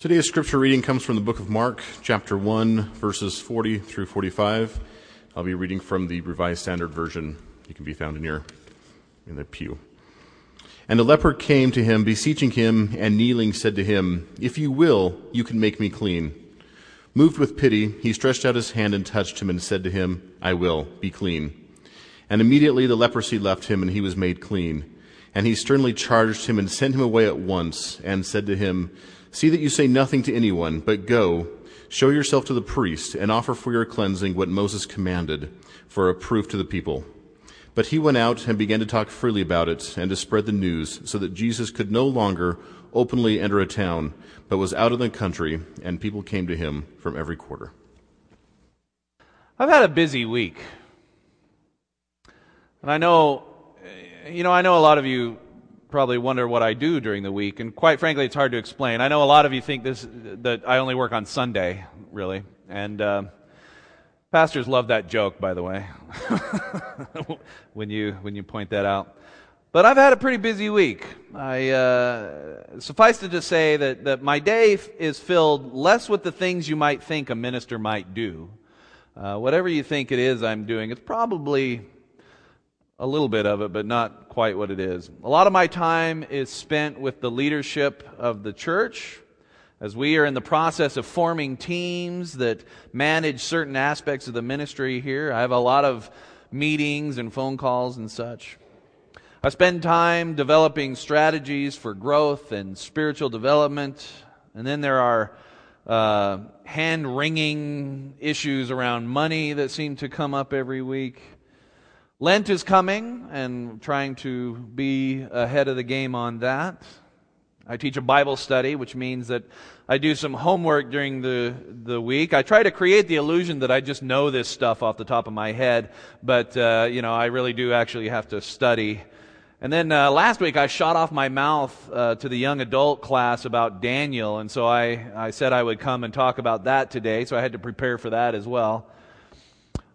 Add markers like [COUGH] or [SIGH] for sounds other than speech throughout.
Today's scripture reading comes from the book of Mark, chapter 1, verses 40 through 45. I'll be reading from the Revised Standard Version. You can be found in your in the pew. And a leper came to him, beseeching him, and kneeling said to him, If you will, you can make me clean. Moved with pity, he stretched out his hand and touched him, and said to him, I will, be clean. And immediately the leprosy left him, and he was made clean. And he sternly charged him and sent him away at once, and said to him, See that you say nothing to anyone, but go, show yourself to the priest, and offer for your cleansing what Moses commanded, for a proof to the people. But he went out and began to talk freely about it, and to spread the news, so that Jesus could no longer openly enter a town, but was out in the country, and people came to him from every quarter. I've had a busy week. And I know, you know, I know a lot of you probably wonder what I do during the week, and quite frankly, it's hard to explain. I know a lot of you think this that I only work on Sunday, really, and uh, pastors love that joke, by the way, [LAUGHS] when you when you point that out. But I've had a pretty busy week. I uh, suffice it to say that that my day is filled less with the things you might think a minister might do. Uh, whatever you think it is I'm doing, it's probably a little bit of it, but not quite what it is. A lot of my time is spent with the leadership of the church as we are in the process of forming teams that manage certain aspects of the ministry here. I have a lot of meetings and phone calls and such. I spend time developing strategies for growth and spiritual development. And then there are uh, hand wringing issues around money that seem to come up every week. Lent is coming and trying to be ahead of the game on that. I teach a Bible study, which means that I do some homework during the, the week. I try to create the illusion that I just know this stuff off the top of my head, but, uh, you know, I really do actually have to study. And then uh, last week I shot off my mouth uh, to the young adult class about Daniel, and so I, I said I would come and talk about that today, so I had to prepare for that as well.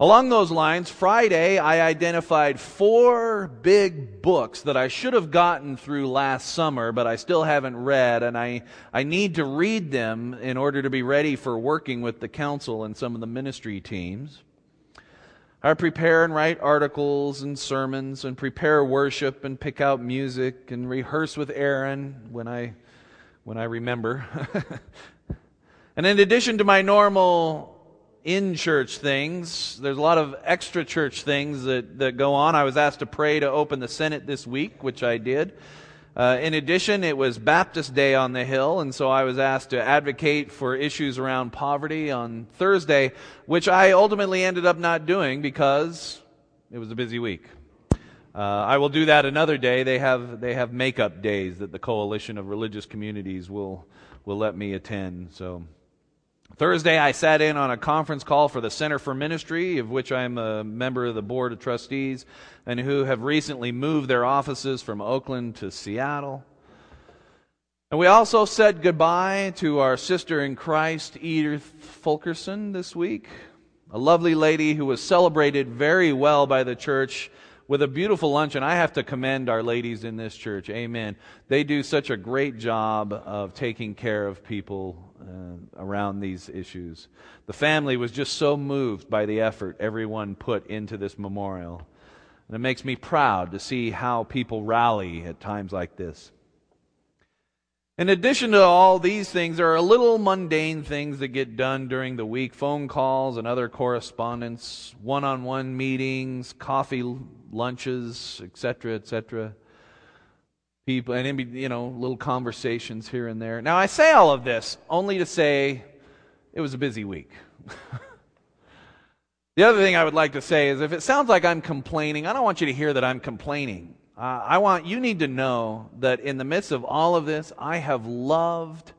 Along those lines, Friday, I identified four big books that I should have gotten through last summer, but I still haven't read, and I, I need to read them in order to be ready for working with the council and some of the ministry teams. I prepare and write articles and sermons and prepare worship and pick out music and rehearse with Aaron when I, when I remember. [LAUGHS] and in addition to my normal in church things. There's a lot of extra church things that, that go on. I was asked to pray to open the Senate this week, which I did. Uh, in addition, it was Baptist Day on the Hill, and so I was asked to advocate for issues around poverty on Thursday, which I ultimately ended up not doing because it was a busy week. Uh, I will do that another day. They have they have makeup days that the Coalition of Religious Communities will will let me attend. So Thursday, I sat in on a conference call for the Center for Ministry, of which I'm a member of the Board of Trustees, and who have recently moved their offices from Oakland to Seattle. And we also said goodbye to our sister in Christ, Edith Fulkerson, this week, a lovely lady who was celebrated very well by the church with a beautiful lunch, and I have to commend our ladies in this church. Amen. They do such a great job of taking care of people uh, around these issues. The family was just so moved by the effort everyone put into this memorial. And it makes me proud to see how people rally at times like this. In addition to all these things, there are little mundane things that get done during the week. Phone calls and other correspondence, one on one meetings, coffee lunches, etc., etc people and you know little conversations here and there. Now i say all of this only to say it was a busy week. [LAUGHS] The other thing i would like to say is if it sounds like i'm complaining i don't want you to hear that i'm complaining uh, i want you need to know that in the midst of all of this i have loved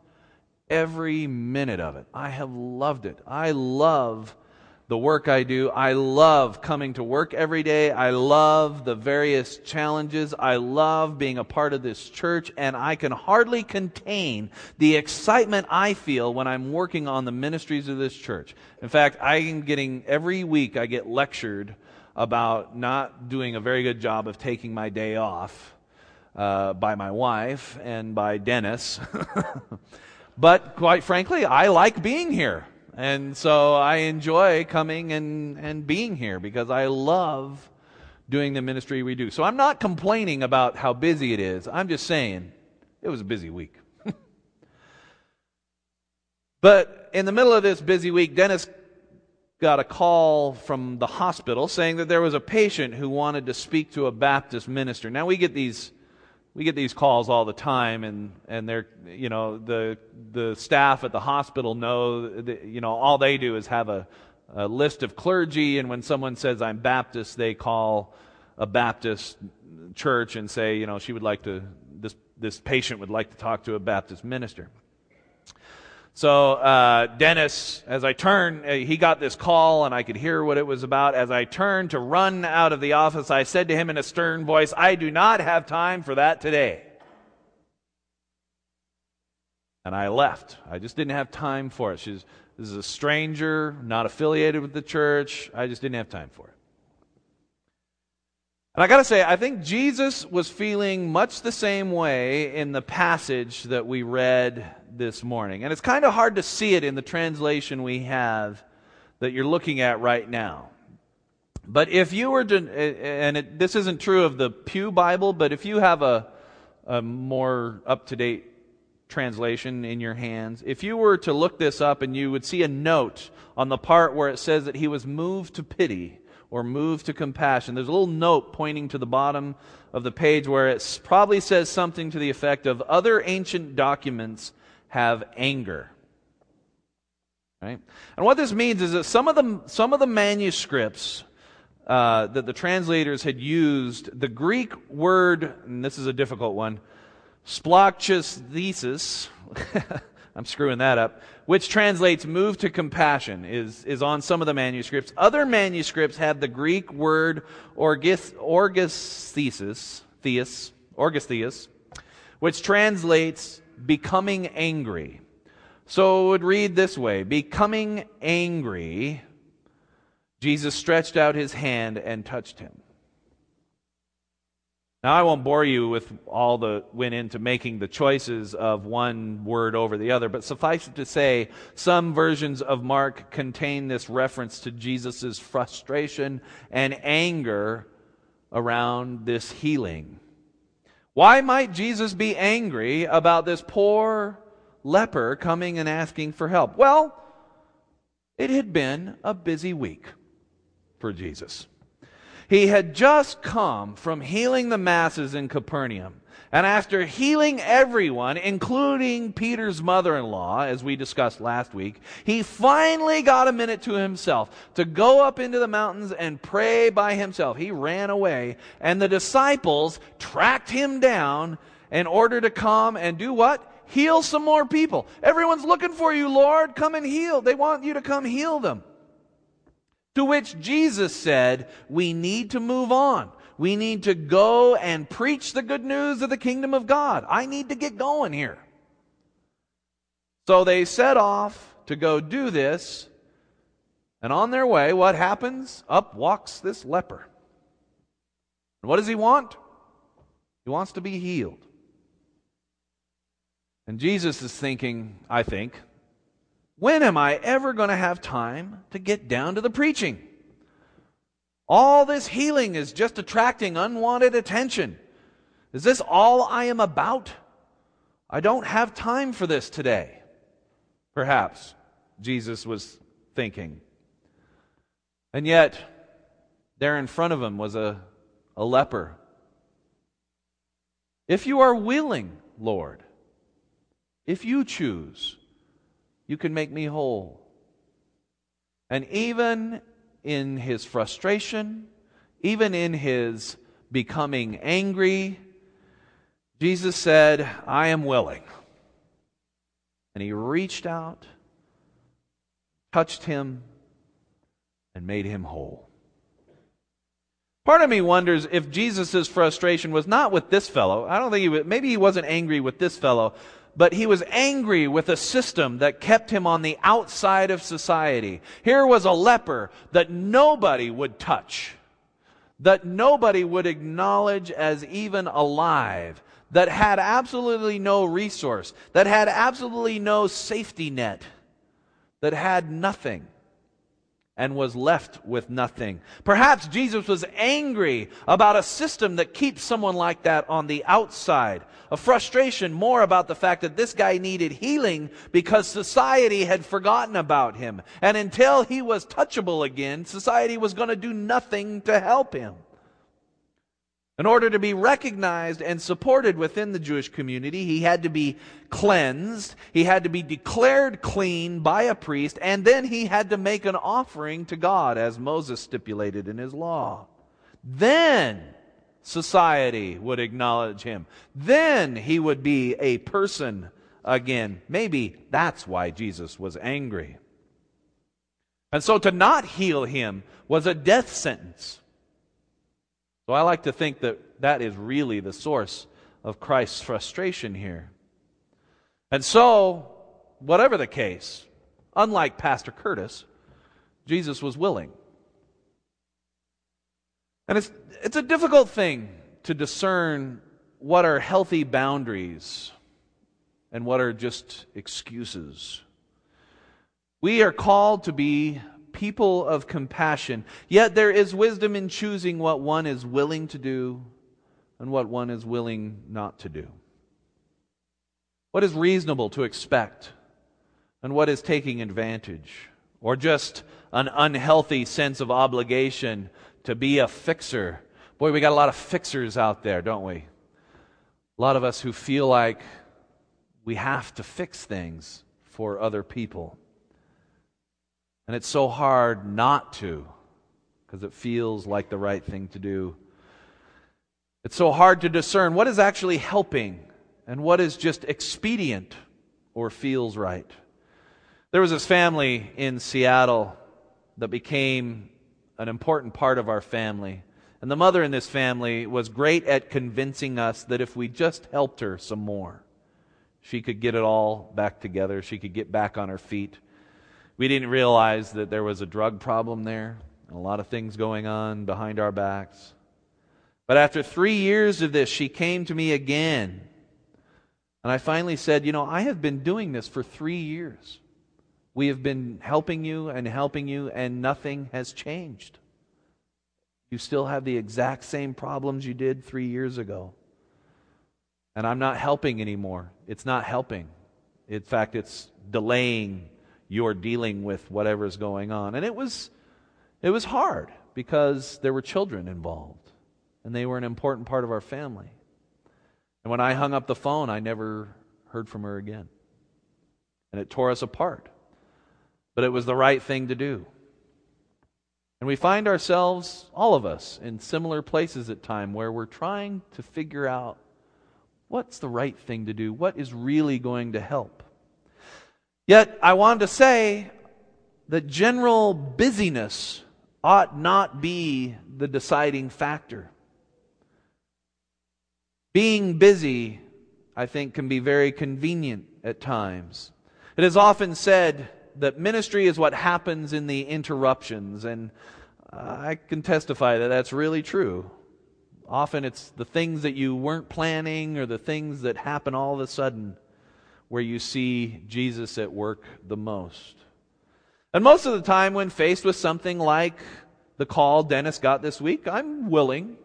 every minute of it i have loved it i love the work I do. I love coming to work every day. I love the various challenges. I love being a part of this church, and I can hardly contain the excitement I feel when I'm working on the ministries of this church. In fact, I am getting, every week, I get lectured about not doing a very good job of taking my day off uh, by my wife and by Dennis. [LAUGHS] but quite frankly, I like being here. And so I enjoy coming and, and being here because I love doing the ministry we do. So I'm not complaining about how busy it is. I'm just saying it was a busy week. [LAUGHS] but in the middle of this busy week, Dennis got a call from the hospital saying that there was a patient who wanted to speak to a Baptist minister. Now we get these we get these calls all the time and and they're you know the the staff at the hospital know that, you know all they do is have a, a list of clergy and when someone says I'm Baptist they call a Baptist church and say you know she would like to this this patient would like to talk to a Baptist minister so uh, Dennis, as I turned, uh, he got this call, and I could hear what it was about. As I turned to run out of the office, I said to him in a stern voice, "I do not have time for that today." And I left. I just didn't have time for it. She's this is a stranger, not affiliated with the church. I just didn't have time for it. And I got to say, I think Jesus was feeling much the same way in the passage that we read this morning. And it's kind of hard to see it in the translation we have that you're looking at right now. But if you were to, and it, this isn't true of the Pew Bible, but if you have a, a more up to date translation in your hands, if you were to look this up and you would see a note on the part where it says that he was moved to pity, or move to compassion. There's a little note pointing to the bottom of the page where it probably says something to the effect of other ancient documents have anger. Right? And what this means is that some of the, some of the manuscripts uh, that the translators had used, the Greek word, and this is a difficult one, splachus thesis, [LAUGHS] I'm screwing that up, which translates move to compassion, is, is on some of the manuscripts. Other manuscripts have the Greek word orgis, orgisthesis, theus, orgistheus, which translates becoming angry. So it would read this way Becoming angry, Jesus stretched out his hand and touched him. Now, I won't bore you with all that went into making the choices of one word over the other, but suffice it to say, some versions of Mark contain this reference to Jesus' frustration and anger around this healing. Why might Jesus be angry about this poor leper coming and asking for help? Well, it had been a busy week for Jesus. He had just come from healing the masses in Capernaum. And after healing everyone, including Peter's mother in law, as we discussed last week, he finally got a minute to himself to go up into the mountains and pray by himself. He ran away, and the disciples tracked him down in order to come and do what? Heal some more people. Everyone's looking for you, Lord. Come and heal. They want you to come heal them. To which Jesus said, We need to move on. We need to go and preach the good news of the kingdom of God. I need to get going here. So they set off to go do this. And on their way, what happens? Up walks this leper. And what does he want? He wants to be healed. And Jesus is thinking, I think, when am I ever going to have time to get down to the preaching? All this healing is just attracting unwanted attention. Is this all I am about? I don't have time for this today. Perhaps Jesus was thinking. And yet, there in front of him was a, a leper. If you are willing, Lord, if you choose, you can make me whole. And even in his frustration, even in his becoming angry, Jesus said, I am willing. And he reached out, touched him, and made him whole. Part of me wonders if Jesus' frustration was not with this fellow. I don't think he was, maybe he wasn't angry with this fellow, but he was angry with a system that kept him on the outside of society. Here was a leper that nobody would touch, that nobody would acknowledge as even alive, that had absolutely no resource, that had absolutely no safety net, that had nothing and was left with nothing. Perhaps Jesus was angry about a system that keeps someone like that on the outside. A frustration more about the fact that this guy needed healing because society had forgotten about him. And until he was touchable again, society was going to do nothing to help him. In order to be recognized and supported within the Jewish community, he had to be cleansed, he had to be declared clean by a priest, and then he had to make an offering to God as Moses stipulated in his law. Then society would acknowledge him. Then he would be a person again. Maybe that's why Jesus was angry. And so to not heal him was a death sentence. So I like to think that that is really the source of Christ's frustration here. And so, whatever the case, unlike Pastor Curtis, Jesus was willing. And it's, it's a difficult thing to discern what are healthy boundaries and what are just excuses. We are called to be people of compassion. Yet there is wisdom in choosing what one is willing to do and what one is willing not to do. What is reasonable to expect and what is taking advantage or just an unhealthy sense of obligation to be a fixer. Boy, we got a lot of fixers out there, don't we? A lot of us who feel like we have to fix things for other people. And it's so hard not to because it feels like the right thing to do. It's so hard to discern what is actually helping and what is just expedient or feels right. There was this family in Seattle that became an important part of our family. And the mother in this family was great at convincing us that if we just helped her some more, she could get it all back together. She could get back on her feet. We didn't realize that there was a drug problem there, and a lot of things going on behind our backs. But after three years of this, she came to me again. And I finally said, You know, I have been doing this for three years. We have been helping you and helping you, and nothing has changed. You still have the exact same problems you did three years ago. And I'm not helping anymore. It's not helping. In fact, it's delaying you're dealing with whatever's going on. And it was, it was hard because there were children involved, and they were an important part of our family. And when I hung up the phone, I never heard from her again. And it tore us apart. But it was the right thing to do. And we find ourselves, all of us, in similar places at time where we're trying to figure out what's the right thing to do, what is really going to help. Yet, I wanted to say that general busyness ought not be the deciding factor. Being busy, I think, can be very convenient at times. It is often said that ministry is what happens in the interruptions, and uh, I can testify that that's really true. Often it's the things that you weren't planning or the things that happen all of a sudden where you see Jesus at work the most. And most of the time, when faced with something like the call Dennis got this week, I'm willing.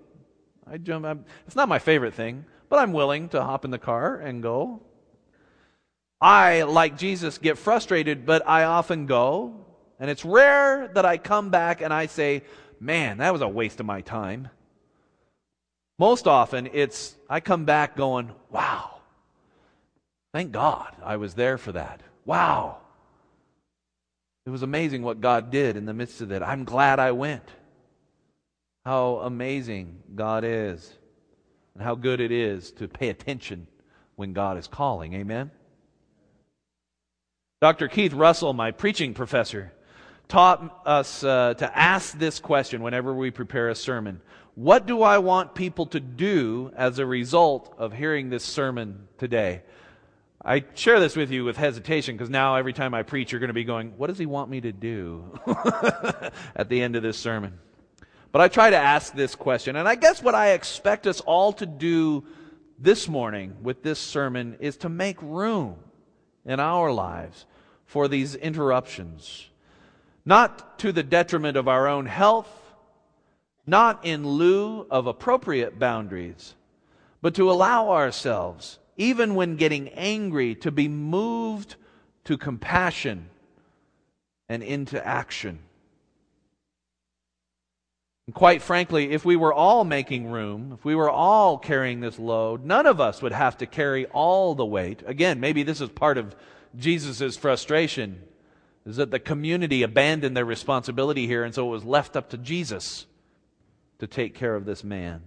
I jump. I'm, it's not my favorite thing, but I'm willing to hop in the car and go. I, like Jesus, get frustrated, but I often go. And it's rare that I come back and I say, man, that was a waste of my time. Most often, it's I come back going, wow, Thank God I was there for that. Wow. It was amazing what God did in the midst of it. I'm glad I went. How amazing God is, and how good it is to pay attention when God is calling. Amen? Dr. Keith Russell, my preaching professor, taught us uh, to ask this question whenever we prepare a sermon What do I want people to do as a result of hearing this sermon today? I share this with you with hesitation because now every time I preach, you're going to be going, What does he want me to do [LAUGHS] at the end of this sermon? But I try to ask this question, and I guess what I expect us all to do this morning with this sermon is to make room in our lives for these interruptions, not to the detriment of our own health, not in lieu of appropriate boundaries, but to allow ourselves, even when getting angry, to be moved to compassion and into action. And quite frankly, if we were all making room, if we were all carrying this load, none of us would have to carry all the weight. Again, maybe this is part of Jesus' frustration, is that the community abandoned their responsibility here, and so it was left up to Jesus to take care of this man.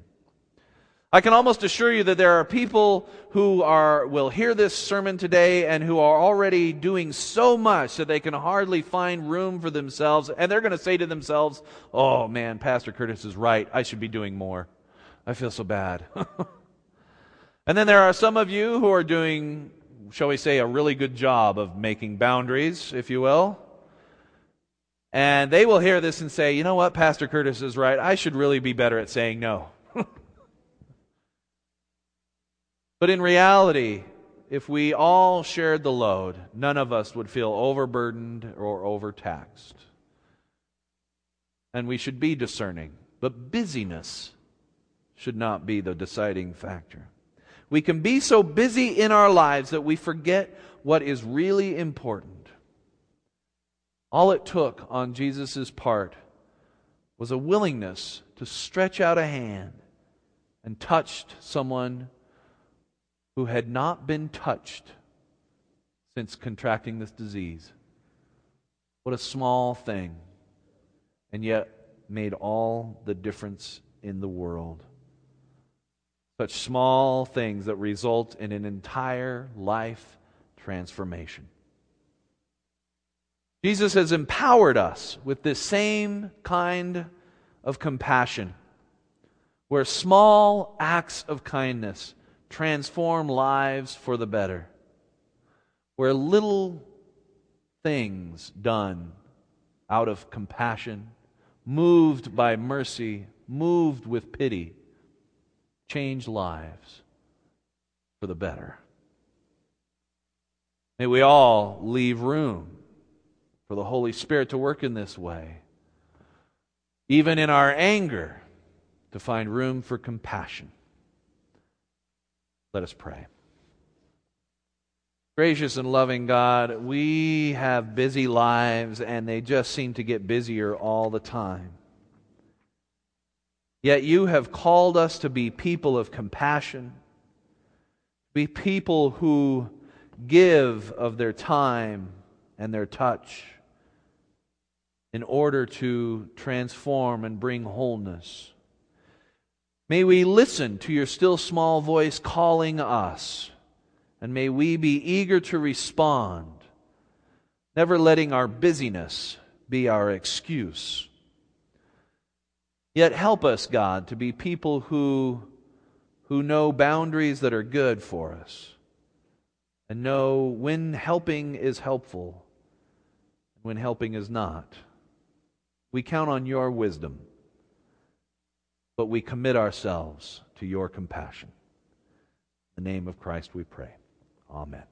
I can almost assure you that there are people who are, will hear this sermon today and who are already doing so much that they can hardly find room for themselves. And they're going to say to themselves, Oh man, Pastor Curtis is right. I should be doing more. I feel so bad. [LAUGHS] and then there are some of you who are doing, shall we say, a really good job of making boundaries, if you will. And they will hear this and say, You know what? Pastor Curtis is right. I should really be better at saying no. But in reality, if we all shared the load, none of us would feel overburdened or overtaxed. And we should be discerning. But busyness should not be the deciding factor. We can be so busy in our lives that we forget what is really important. All it took on Jesus' part was a willingness to stretch out a hand and touched someone who had not been touched since contracting this disease. What a small thing, and yet made all the difference in the world. Such small things that result in an entire life transformation. Jesus has empowered us with this same kind of compassion, where small acts of kindness transform lives for the better. Where little things done out of compassion, moved by mercy, moved with pity, change lives for the better. May we all leave room for the Holy Spirit to work in this way. Even in our anger, to find room for compassion. Let us pray. Gracious and loving God, we have busy lives and they just seem to get busier all the time. Yet you have called us to be people of compassion, be people who give of their time and their touch in order to transform and bring wholeness. May we listen to your still small voice calling us, and may we be eager to respond, never letting our busyness be our excuse. Yet help us, God, to be people who, who know boundaries that are good for us and know when helping is helpful and when helping is not. We count on your wisdom but we commit ourselves to your compassion. In the name of Christ we pray. Amen.